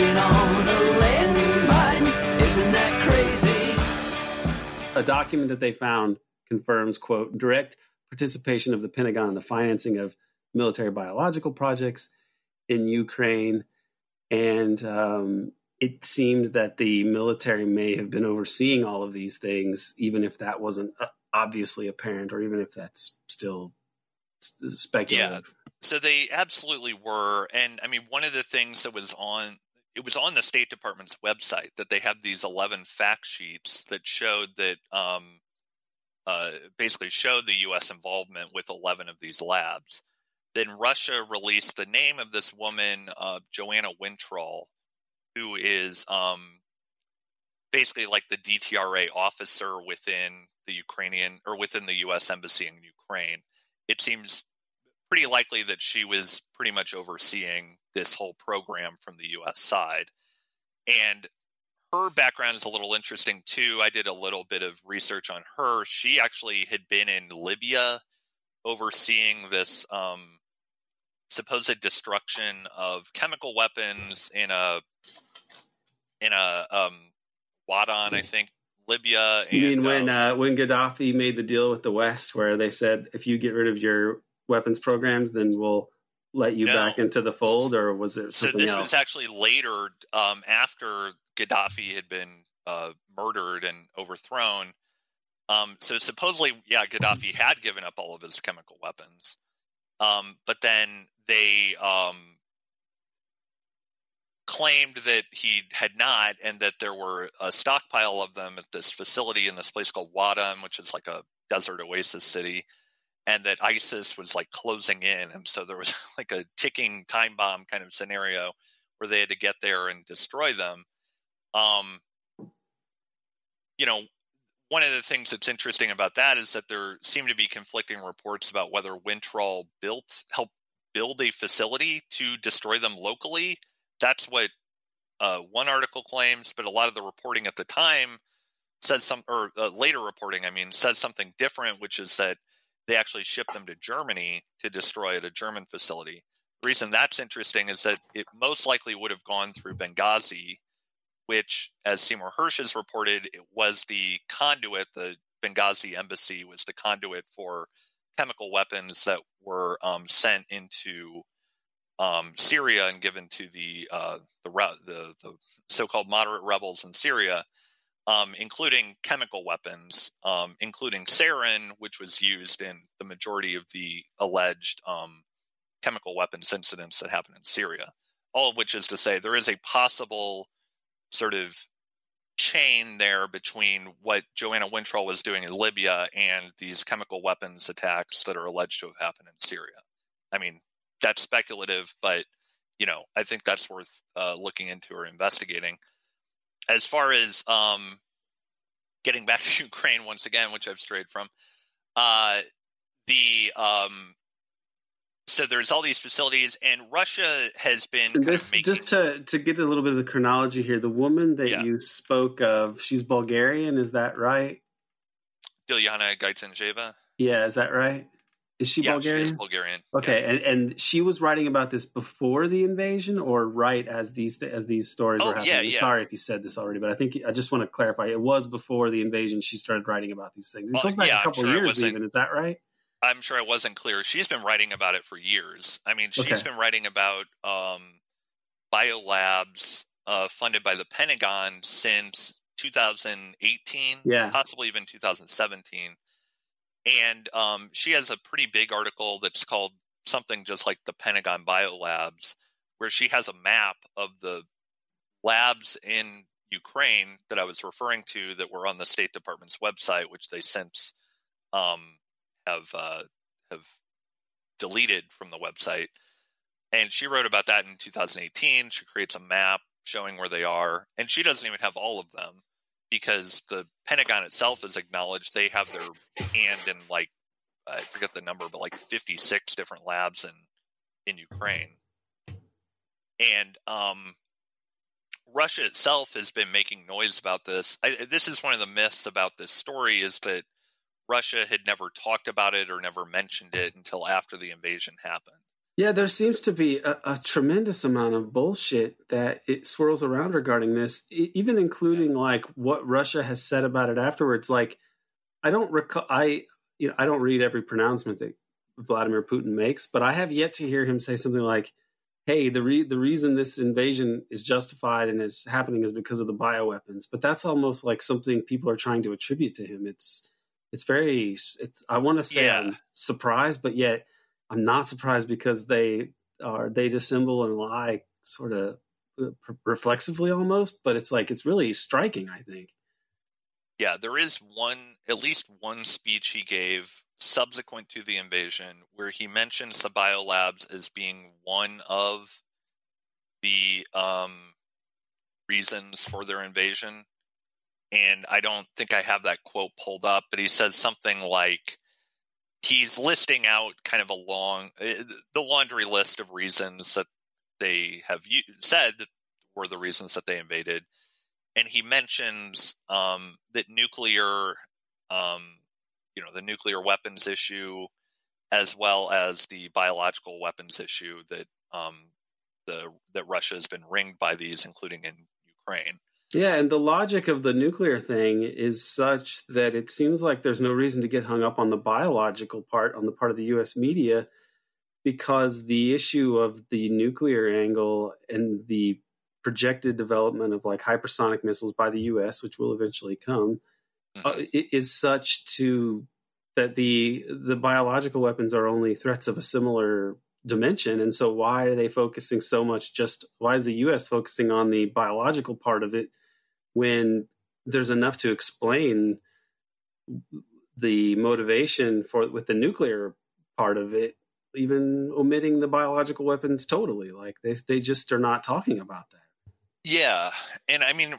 on a landmine. Isn't that crazy? A document that they found confirms, quote, direct participation of the Pentagon in the financing of military biological projects in Ukraine. And um, it seemed that the military may have been overseeing all of these things, even if that wasn't uh, obviously apparent, or even if that's still speculative. Yeah. So they absolutely were. And I mean, one of the things that was on it was on the State Department's website that they had these eleven fact sheets that showed that um, uh, basically showed the U.S. involvement with eleven of these labs. Then Russia released the name of this woman, uh, Joanna Wintrol, who is um, basically like the DTRA officer within the Ukrainian or within the U.S. embassy in Ukraine. It seems pretty likely that she was pretty much overseeing this whole program from the U.S. side, and her background is a little interesting too. I did a little bit of research on her. She actually had been in Libya overseeing this um, supposed destruction of chemical weapons in a in a um, Waddan, I think, Libya. You mean when uh, uh, when Gaddafi made the deal with the West, where they said if you get rid of your weapons programs, then we'll let you no. back into the fold, or was it something so? This else? was actually later, um, after Gaddafi had been uh, murdered and overthrown. Um, so supposedly, yeah, Gaddafi had given up all of his chemical weapons, um, but then they um, claimed that he had not, and that there were a stockpile of them at this facility in this place called Waddan, which is like a desert oasis city, and that ISIS was like closing in, and so there was like a ticking time bomb kind of scenario where they had to get there and destroy them. Um, you know, one of the things that's interesting about that is that there seem to be conflicting reports about whether Wintrol built helped build a facility to destroy them locally. That's what uh, one article claims, but a lot of the reporting at the time says some, or uh, later reporting, I mean, says something different, which is that they actually shipped them to Germany to destroy at a German facility. The reason that's interesting is that it most likely would have gone through Benghazi, which, as Seymour Hersh has reported, it was the conduit. The Benghazi embassy was the conduit for chemical weapons that were um, sent into um, Syria and given to the uh, the, the, the so-called moderate rebels in Syria, um, including chemical weapons, um, including sarin, which was used in the majority of the alleged um, chemical weapons incidents that happened in Syria. All of which is to say, there is a possible sort of chain there between what Joanna Wintrol was doing in Libya and these chemical weapons attacks that are alleged to have happened in Syria. I mean, that's speculative, but you know, I think that's worth uh, looking into or investigating. As far as um, getting back to Ukraine once again, which I've strayed from, uh, the um, so there's all these facilities, and Russia has been this, making... just to to get a little bit of the chronology here. The woman that yeah. you spoke of, she's Bulgarian, is that right? Dilyana Gaytandzhieva. Yeah, is that right? Is she yeah, Bulgarian? She is Bulgarian. Okay, yeah. and and she was writing about this before the invasion, or right as these as these stories oh, were happening. Yeah, yeah. Sorry if you said this already, but I think I just want to clarify. It was before the invasion. She started writing about these things. It goes back yeah, a couple sure years, even. Is that right? I'm sure I wasn't clear. She's been writing about it for years. I mean, she's okay. been writing about um, biolabs uh, funded by the Pentagon since 2018, yeah, possibly even 2017. And um, she has a pretty big article that's called something just like the Pentagon Biolabs, where she has a map of the labs in Ukraine that I was referring to that were on the State Department's website, which they since um, have uh, have deleted from the website. And she wrote about that in 2018. She creates a map showing where they are, and she doesn't even have all of them because the Pentagon itself has acknowledged they have their hand in like I forget the number, but like 56 different labs in in Ukraine. And um, Russia itself has been making noise about this. I, this is one of the myths about this story is that Russia had never talked about it or never mentioned it until after the invasion happened. Yeah, there seems to be a, a tremendous amount of bullshit that it swirls around regarding this, even including like what Russia has said about it afterwards. Like I don't recall. I you know I don't read every pronouncement that Vladimir Putin makes, but I have yet to hear him say something like, "Hey, the re- the reason this invasion is justified and is happening is because of the bioweapons." But that's almost like something people are trying to attribute to him. It's it's very it's I want to say yeah. I'm surprised, but yet I'm not surprised because they are they dissemble and lie sort of uh, reflexively almost, but it's like it's really striking. I think. Yeah, there is one, at least one speech he gave subsequent to the invasion where he mentions the biolabs as being one of the um, reasons for their invasion. And I don't think I have that quote pulled up, but he says something like he's listing out kind of a long, uh, the laundry list of reasons that they have said that were the reasons that they invaded and he mentions um, that nuclear, um, you know, the nuclear weapons issue, as well as the biological weapons issue that um, the that Russia has been ringed by these, including in Ukraine. Yeah, and the logic of the nuclear thing is such that it seems like there's no reason to get hung up on the biological part on the part of the U.S. media, because the issue of the nuclear angle and the projected development of like hypersonic missiles by the U.S., which will eventually come, uh, mm-hmm. is such to that the the biological weapons are only threats of a similar dimension, and so why are they focusing so much? Just why is the U.S. focusing on the biological part of it when there's enough to explain the motivation for with the nuclear part of it even omitting the biological weapons totally like they they just are not talking about that yeah, and I mean,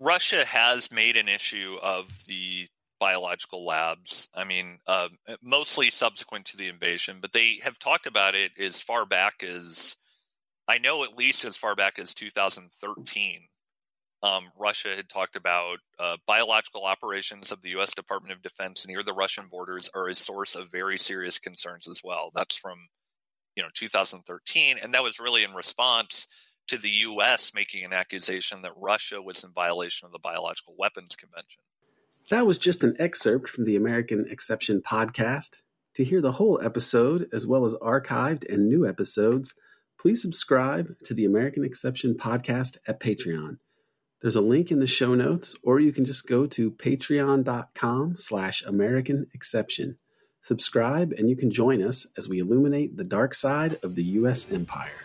Russia has made an issue of the biological labs. I mean, uh, mostly subsequent to the invasion, but they have talked about it as far back as I know, at least as far back as 2013. Um, Russia had talked about uh, biological operations of the U.S. Department of Defense near the Russian borders are a source of very serious concerns as well. That's from you know 2013, and that was really in response to the U.S. making an accusation that Russia was in violation of the Biological Weapons Convention. That was just an excerpt from the American Exception podcast. To hear the whole episode, as well as archived and new episodes, please subscribe to the American Exception podcast at Patreon. There's a link in the show notes, or you can just go to patreon.com slash American Exception. Subscribe and you can join us as we illuminate the dark side of the U.S. empire.